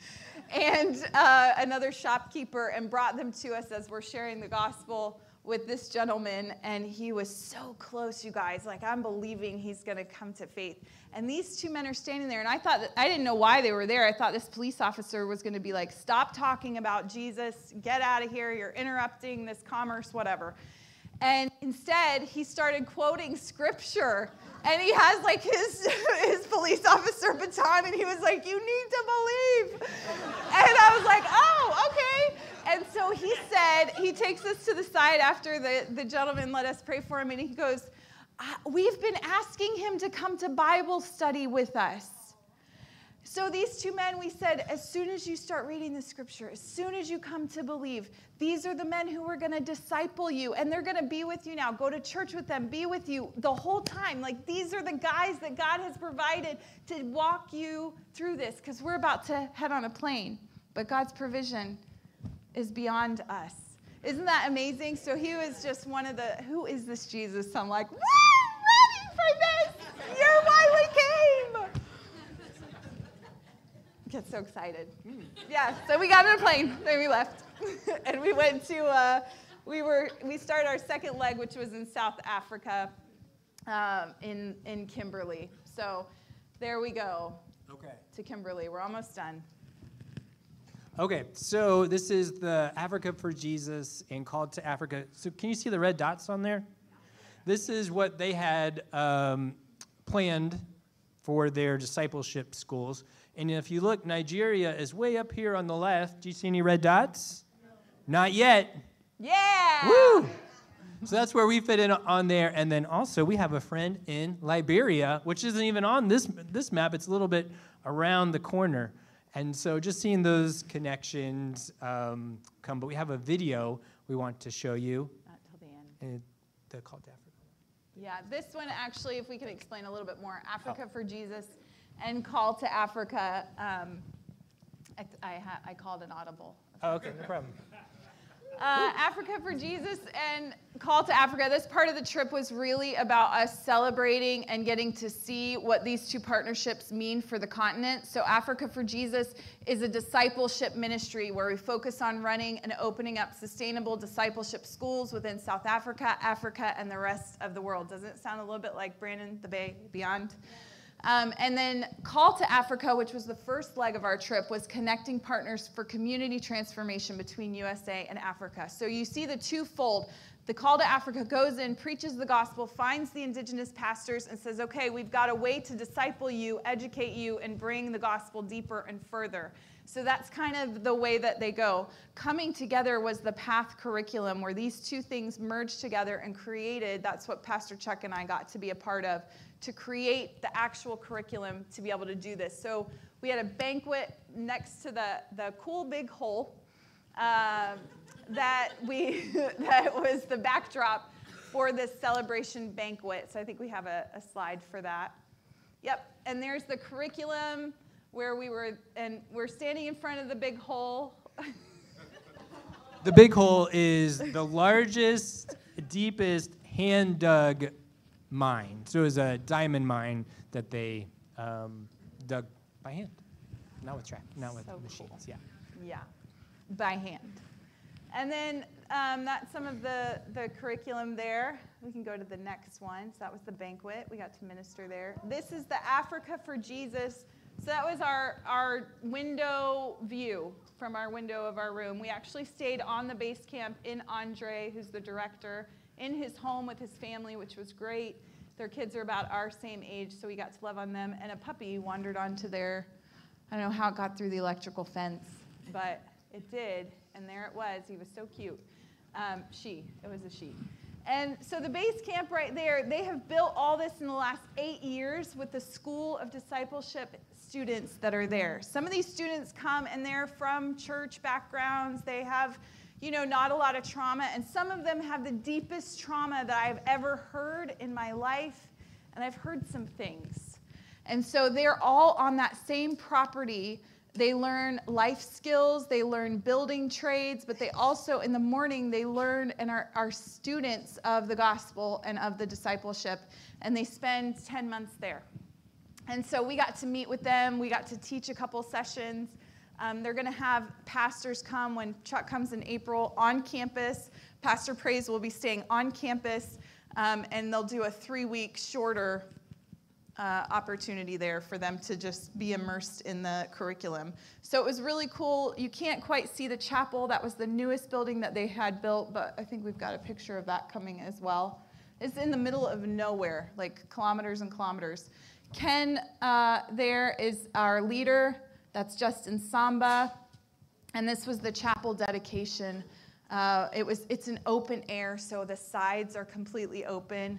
<laughs> and uh, another shopkeeper and brought them to us as we're sharing the gospel with this gentleman, and he was so close, you guys. Like, I'm believing he's going to come to faith. And these two men are standing there, and I thought, that, I didn't know why they were there. I thought this police officer was going to be like, stop talking about Jesus, get out of here, you're interrupting this commerce, whatever. And instead, he started quoting scripture. And he has like his, <laughs> his police officer baton, and he was like, You need to believe. And I was like, Oh, okay. And so he said, he takes us to the side after the, the gentleman let us pray for him, and he goes, We've been asking him to come to Bible study with us. So these two men, we said, as soon as you start reading the scripture, as soon as you come to believe, these are the men who are going to disciple you, and they're going to be with you now. Go to church with them, be with you the whole time. Like these are the guys that God has provided to walk you through this, because we're about to head on a plane. But God's provision is beyond us. Isn't that amazing? So he was just one of the, who is this Jesus? So I'm like, woo, ready for this. You're why we came. Get so excited. Yeah, so we got on a plane, then we left. <laughs> and we went to, uh, we were, we started our second leg, which was in South Africa, um, in, in Kimberley. So there we go. Okay. To Kimberley. We're almost done. Okay, so this is the Africa for Jesus and Called to Africa. So can you see the red dots on there? This is what they had um, planned for their discipleship schools. And if you look, Nigeria is way up here on the left. Do you see any red dots? Not yet. Yeah! Woo! So that's where we fit in on there. And then also we have a friend in Liberia, which isn't even on this, this map. It's a little bit around the corner. And so just seeing those connections um, come, but we have a video we want to show you. Not till the end. And the call to Africa. Yeah, this one actually, if we can explain a little bit more Africa oh. for Jesus and Call to Africa. Um, I, I, ha- I, called an audible Oh, okay, no problem. Uh, Africa for Jesus and Call to Africa. This part of the trip was really about us celebrating and getting to see what these two partnerships mean for the continent. So, Africa for Jesus is a discipleship ministry where we focus on running and opening up sustainable discipleship schools within South Africa, Africa, and the rest of the world. Doesn't it sound a little bit like Brandon, the Bay, beyond? Um, and then Call to Africa, which was the first leg of our trip, was connecting partners for community transformation between USA and Africa. So you see the twofold. The Call to Africa goes in, preaches the gospel, finds the indigenous pastors, and says, okay, we've got a way to disciple you, educate you, and bring the gospel deeper and further. So that's kind of the way that they go. Coming together was the path curriculum where these two things merged together and created that's what Pastor Chuck and I got to be a part of to create the actual curriculum to be able to do this. So we had a banquet next to the, the cool big hole um, that we <laughs> that was the backdrop for this celebration banquet. So I think we have a, a slide for that. Yep, and there's the curriculum where we were, and we're standing in front of the big hole. <laughs> The big hole is the largest, deepest hand dug mine. So it was a diamond mine that they um, dug by hand, not with track, not with So machines. cool. Yeah. Yeah, by hand. And then um, that's some of the, the curriculum there. We can go to the next one. So that was the banquet. We got to minister there. This is the Africa for Jesus. So that was our, our window view from our window of our room. We actually stayed on the base camp in Andre, who's the director, in his home with his family, which was great. Their kids are about our same age, so we got to love on them. And a puppy wandered onto their, I don't know how it got through the electrical fence, but it did. And there it was. He was so cute. Um, she, it was a she. And so the base camp right there, they have built all this in the last eight years with the School of Discipleship students that are there. Some of these students come and they're from church backgrounds. They have, you know, not a lot of trauma. And some of them have the deepest trauma that I've ever heard in my life. And I've heard some things. And so they're all on that same property. They learn life skills, they learn building trades, but they also, in the morning, they learn and are, are students of the gospel and of the discipleship. And they spend 10 months there. And so we got to meet with them, we got to teach a couple sessions. Um, they're going to have pastors come when Chuck comes in April on campus. Pastor Praise will be staying on campus, um, and they'll do a three week shorter uh, opportunity there for them to just be immersed in the curriculum. So it was really cool. You can't quite see the chapel. That was the newest building that they had built, but I think we've got a picture of that coming as well. It's in the middle of nowhere, like kilometers and kilometers. Ken uh, there is our leader. That's Justin Samba. And this was the chapel dedication. Uh, it was, it's an open air, so the sides are completely open.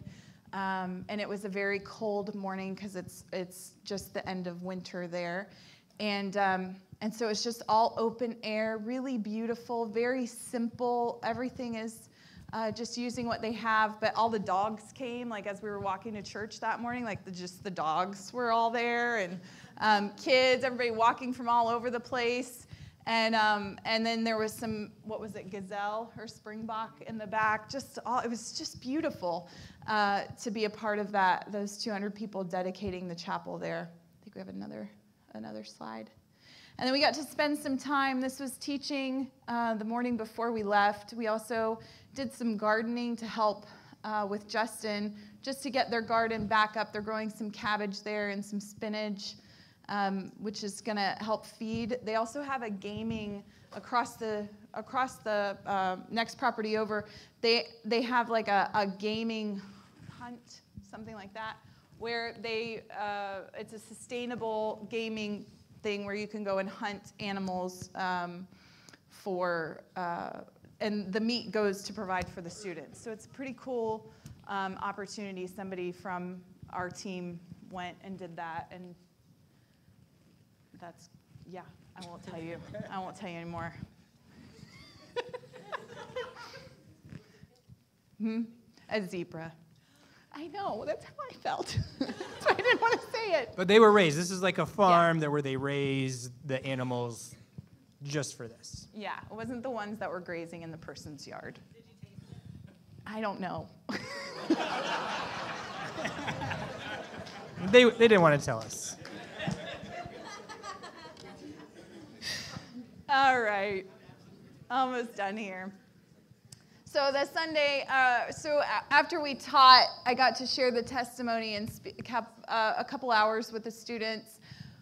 Um, and it was a very cold morning because it's, it's just the end of winter there. And, um, and so it's just all open air, really beautiful, very simple. Everything is uh, just using what they have. But all the dogs came, like as we were walking to church that morning, like the, just the dogs were all there, and um, kids, everybody walking from all over the place. And, um, and then there was some, what was it, gazelle or springbok in the back. Just all, it was just beautiful uh, to be a part of that. Those 200 people dedicating the chapel there. I think we have another, another slide. And then we got to spend some time. This was teaching uh, the morning before we left. We also did some gardening to help uh, with Justin, just to get their garden back up. They're growing some cabbage there and some spinach um, which is going to help feed. They also have a gaming across the across the uh, next property over. They they have like a, a gaming hunt, something like that, where they uh, it's a sustainable gaming thing where you can go and hunt animals um, for. Uh, and the meat goes to provide for the students. So it's a pretty cool um, opportunity. Somebody from our team went and did that, and that's, yeah, I won't tell you. I won't tell you anymore. <laughs> hmm? A zebra. I know, that's how I felt. <laughs> so I didn't want to say it. But they were raised. This is like a farm that where they raise the animals just for this. Yeah, it wasn't the ones that were grazing in the person's yard. I don't know. <laughs> They, they didn't want to tell us. All right, almost done here. So the Sunday, uh, so after we taught, I got to share the testimony and uh, a couple hours with the students,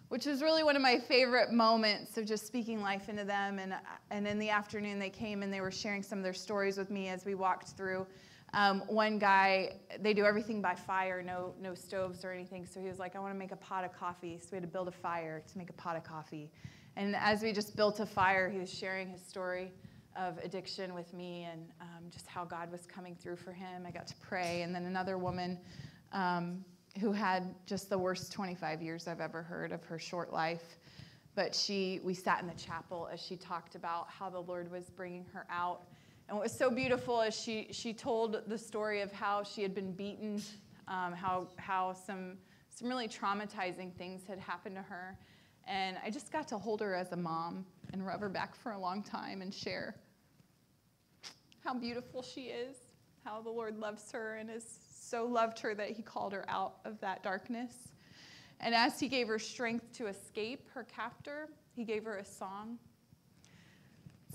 which was really one of my favorite moments of just speaking life into them. And and in the afternoon, they came and they were sharing some of their stories with me as we walked through. Um, one guy, they do everything by fire, no no stoves or anything. So he was like, I want to make a pot of coffee. So we had to build a fire to make a pot of coffee. And as we just built a fire, he was sharing his story of addiction with me and um, just how God was coming through for him. I got to pray. And then another woman um, who had just the worst 25 years I've ever heard of her short life. But she, we sat in the chapel as she talked about how the Lord was bringing her out. And what was so beautiful is she, she told the story of how she had been beaten, um, how, how some, some really traumatizing things had happened to her. And I just got to hold her as a mom and rub her back for a long time and share how beautiful she is, how the Lord loves her and has so loved her that he called her out of that darkness. And as he gave her strength to escape her captor, he gave her a song.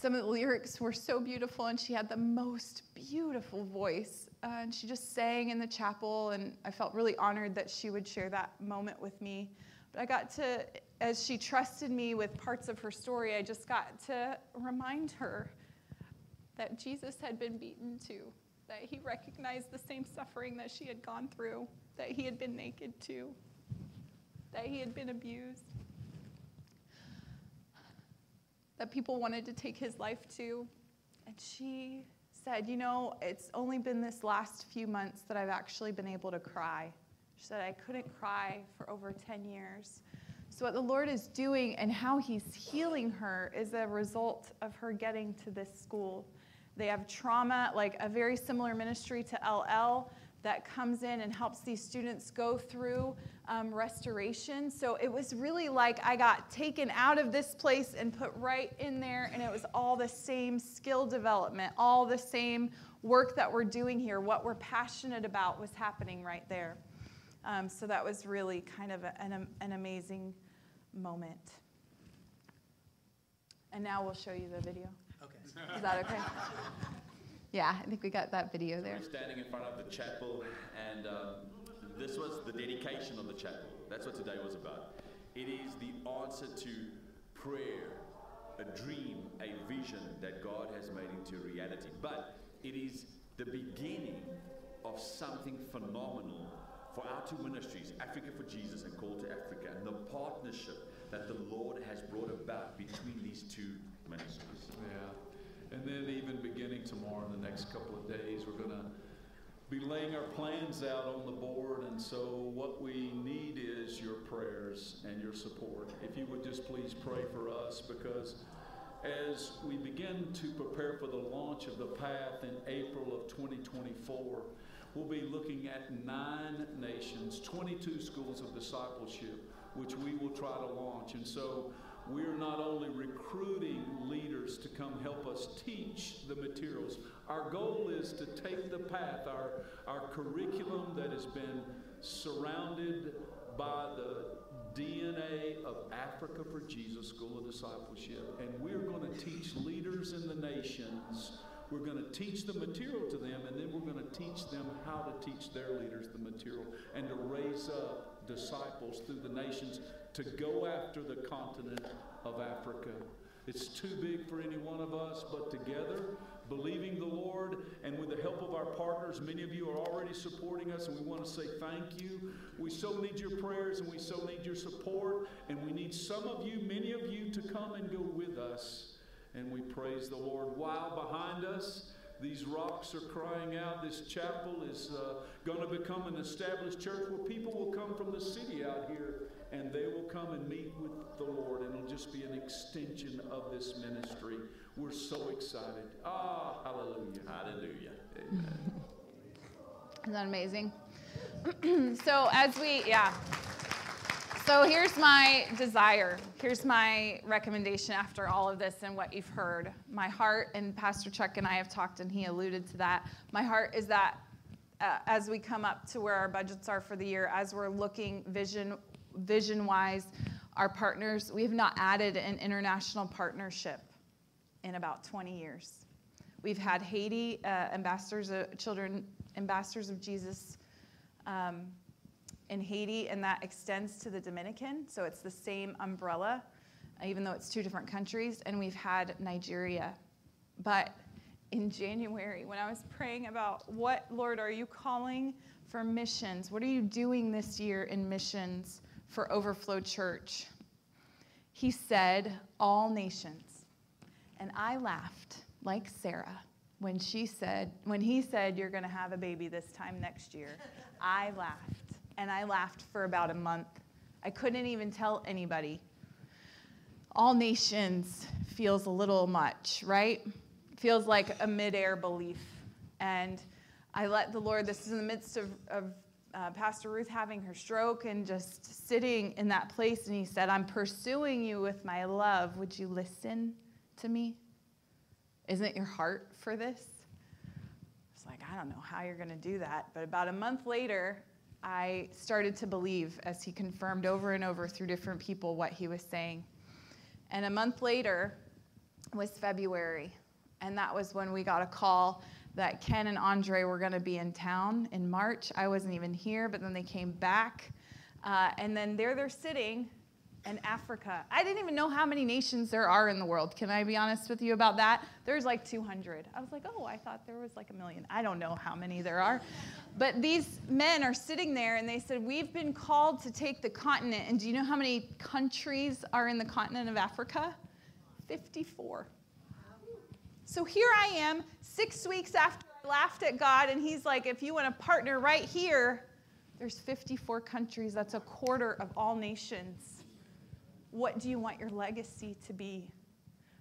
Some of the lyrics were so beautiful, and she had the most beautiful voice. Uh, and she just sang in the chapel, and I felt really honored that she would share that moment with me. But I got to, as she trusted me with parts of her story, I just got to remind her that Jesus had been beaten too, that he recognized the same suffering that she had gone through, that he had been naked too, that he had been abused, that people wanted to take his life too. And she said, You know, it's only been this last few months that I've actually been able to cry. She said, I couldn't cry for over 10 years. So, what the Lord is doing and how He's healing her is a result of her getting to this school. They have trauma, like a very similar ministry to LL that comes in and helps these students go through um, restoration. So it was really like I got taken out of this place and put right in there, and it was all the same skill development, all the same work that we're doing here. What we're passionate about was happening right there. Um, so that was really kind of a, an, an amazing moment. And now we'll show you the video. Okay. Is that okay? <laughs> Yeah, I think we got that video there. We're standing in front of the chapel, and um, this was the dedication of the chapel. That's what today was about. It is the answer to prayer, a dream, a vision that God has made into reality. But it is the beginning of something phenomenal for our two ministries, Africa for Jesus and Call to Africa, and the partnership that the Lord has brought about between these two ministries. Yeah. And then even beginning tomorrow in the next couple of days, we're going to be laying our plans out on the board. And so what we need is your prayers and your support. If you would just please pray for us because as we begin to prepare for the launch of the path in April of 2024, we'll be looking at nine nations, 22 schools of discipleship, which we will try to launch. And so we're not only recruiting leaders to come help us teach the materials, our goal is to take the path, our, our curriculum that has been surrounded by the DNA of Africa for Jesus School of Discipleship. And we're going to teach leaders in the nations. We're going to teach the material to them, and then we're going to teach them how to teach their leaders the material and to raise up disciples through the nations to go after the continent of Africa. It's too big for any one of us, but together, believing the Lord and with the help of our partners, many of you are already supporting us, and we want to say thank you. We so need your prayers and we so need your support, and we need some of you, many of you, to come and go with us. And we praise the Lord. While behind us, these rocks are crying out. This chapel is uh, going to become an established church where people will come from the city out here and they will come and meet with the Lord, and it'll just be an extension of this ministry. We're so excited. Ah, hallelujah. Hallelujah. Amen. <laughs> Isn't that amazing? <clears throat> so as we, yeah. So here's my desire. Here's my recommendation after all of this and what you've heard. My heart, and Pastor Chuck and I have talked, and he alluded to that. My heart is that uh, as we come up to where our budgets are for the year, as we're looking vision vision wise, our partners, we have not added an international partnership in about 20 years. We've had Haiti, uh, ambassadors, of, children, ambassadors of Jesus. Um, in Haiti, and that extends to the Dominican. So it's the same umbrella, uh, even though it's two different countries. And we've had Nigeria. But in January, when I was praying about what, Lord, are you calling for missions? What are you doing this year in missions for Overflow Church? He said, All nations. And I laughed like Sarah when she said, when he said, You're going to have a baby this time next year. I laughed and I laughed for about a month. I couldn't even tell anybody. All nations feels a little much, right? Feels like a midair belief. And I let the Lord, this is in the midst of, of uh, Pastor Ruth having her stroke and just sitting in that place. And he said, I'm pursuing you with my love. Would you listen to me? Isn't your heart for this? It's like, I don't know how you're going to do that. But about a month later, I started to believe as he confirmed over and over through different people what he was saying. And a month later was February, and that was when we got a call that Ken and Andre were going to be in town in March. I wasn't even here, but then they came back. Uh, and then there they're sitting and Africa. I didn't even know how many nations there are in the world. Can I be honest with you about that? There's like 200. I was like, oh, I thought there was like a million. I don't know how many there are. But these men are sitting there and they said, we've been called to take the continent. And do you know how many countries are in the continent of Africa? 54. So here I am, six weeks after I laughed at God, and He's like, if you want to partner right here, there's 54 countries. That's a quarter of all nations. What do you want your legacy to be?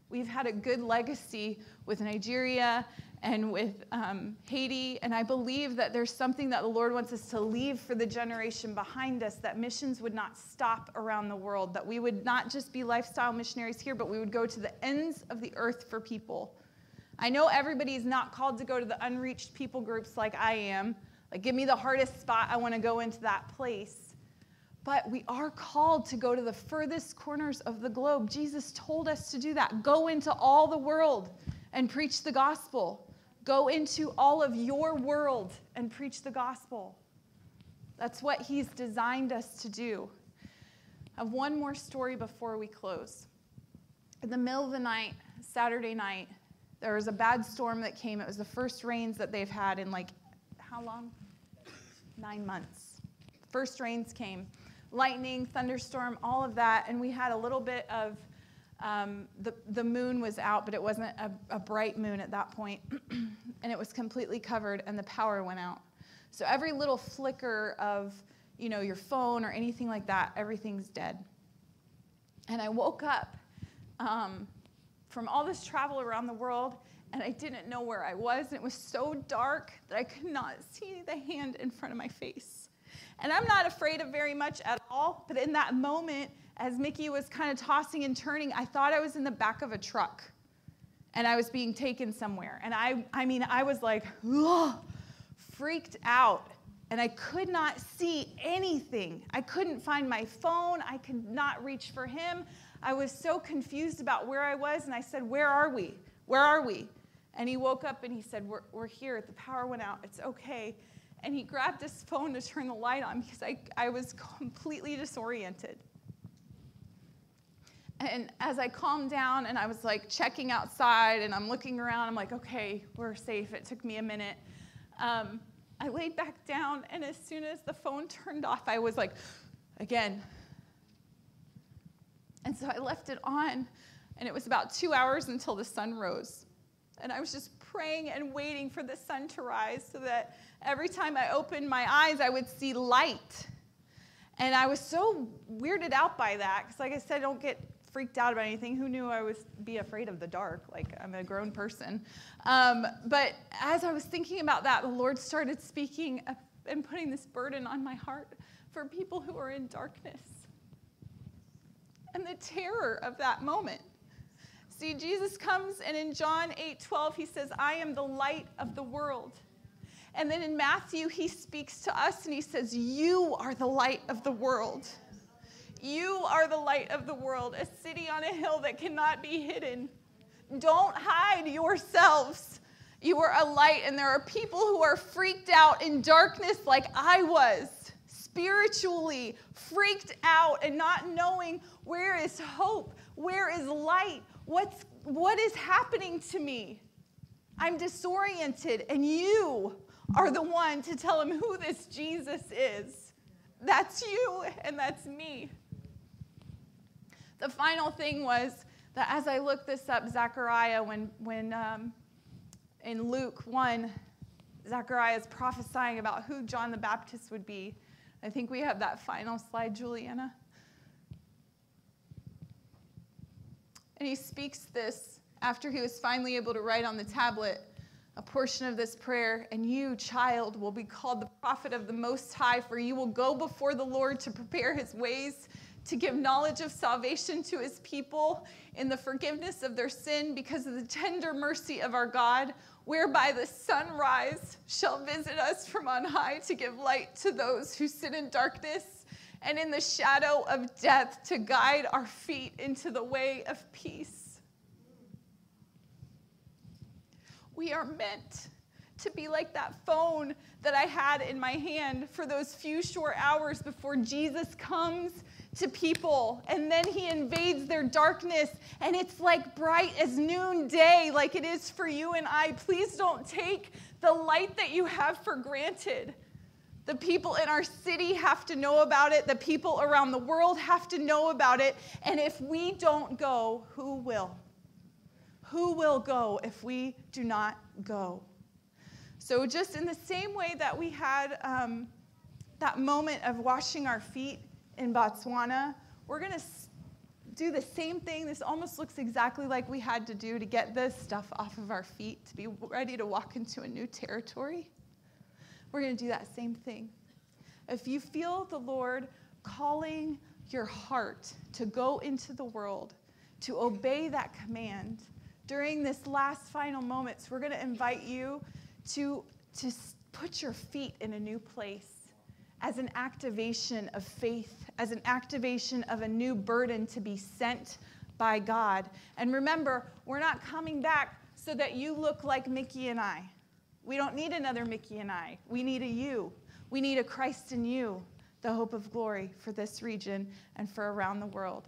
We've had a good legacy with Nigeria and with um, Haiti, and I believe that there's something that the Lord wants us to leave for the generation behind us that missions would not stop around the world, that we would not just be lifestyle missionaries here, but we would go to the ends of the earth for people. I know everybody's not called to go to the unreached people groups like I am. Like, give me the hardest spot, I want to go into that place. But we are called to go to the furthest corners of the globe. Jesus told us to do that. Go into all the world and preach the gospel. Go into all of your world and preach the gospel. That's what he's designed us to do. I have one more story before we close. In the middle of the night, Saturday night, there was a bad storm that came. It was the first rains that they've had in like, how long? Nine months. First rains came lightning, thunderstorm, all of that. And we had a little bit of um, the, the moon was out, but it wasn't a, a bright moon at that point. <clears throat> and it was completely covered, and the power went out. So every little flicker of you know, your phone or anything like that, everything's dead. And I woke up um, from all this travel around the world, and I didn't know where I was. And it was so dark that I could not see the hand in front of my face. And I'm not afraid of very much at all, but in that moment, as Mickey was kind of tossing and turning, I thought I was in the back of a truck and I was being taken somewhere. And I, I mean, I was like, freaked out. And I could not see anything. I couldn't find my phone. I could not reach for him. I was so confused about where I was. And I said, Where are we? Where are we? And he woke up and he said, We're, we're here. The power went out. It's okay and he grabbed his phone to turn the light on because I, I was completely disoriented. And as I calmed down and I was like checking outside and I'm looking around, I'm like, okay, we're safe. It took me a minute. Um, I laid back down, and as soon as the phone turned off, I was like, again. And so I left it on, and it was about two hours until the sun rose. And I was just praying and waiting for the sun to rise so that every time I opened my eyes, I would see light. And I was so weirded out by that because, like I said, I don't get freaked out about anything. Who knew I would be afraid of the dark? Like, I'm a grown person. Um, but as I was thinking about that, the Lord started speaking and putting this burden on my heart for people who are in darkness. and the terror of that moment. See, Jesus comes and in John 8 12, he says, I am the light of the world. And then in Matthew, he speaks to us and he says, You are the light of the world. You are the light of the world, a city on a hill that cannot be hidden. Don't hide yourselves. You are a light, and there are people who are freaked out in darkness like I was, spiritually freaked out and not knowing where is hope, where is light, what's, what is happening to me. I'm disoriented, and you are the one to tell him who this Jesus is. That's you, and that's me. The final thing was that as I looked this up, Zechariah, when, when um, in Luke 1, Zechariah is prophesying about who John the Baptist would be. I think we have that final slide, Juliana. And he speaks this after he was finally able to write on the tablet a portion of this prayer. And you, child, will be called the prophet of the Most High, for you will go before the Lord to prepare his ways to give knowledge of salvation to his people in the forgiveness of their sin because of the tender mercy of our God, whereby the sunrise shall visit us from on high to give light to those who sit in darkness and in the shadow of death to guide our feet into the way of peace. We are meant to be like that phone that I had in my hand for those few short hours before Jesus comes to people and then he invades their darkness and it's like bright as noonday like it is for you and I. Please don't take the light that you have for granted. The people in our city have to know about it. The people around the world have to know about it. And if we don't go, who will? Who will go if we do not go? So, just in the same way that we had um, that moment of washing our feet in Botswana, we're going to do the same thing. This almost looks exactly like we had to do to get this stuff off of our feet to be ready to walk into a new territory. We're going to do that same thing. If you feel the Lord calling your heart to go into the world, to obey that command, during this last final moments, we're going to invite you to, to put your feet in a new place as an activation of faith, as an activation of a new burden to be sent by God. And remember, we're not coming back so that you look like Mickey and I. We don't need another Mickey and I. We need a you. We need a Christ in you, the hope of glory for this region and for around the world.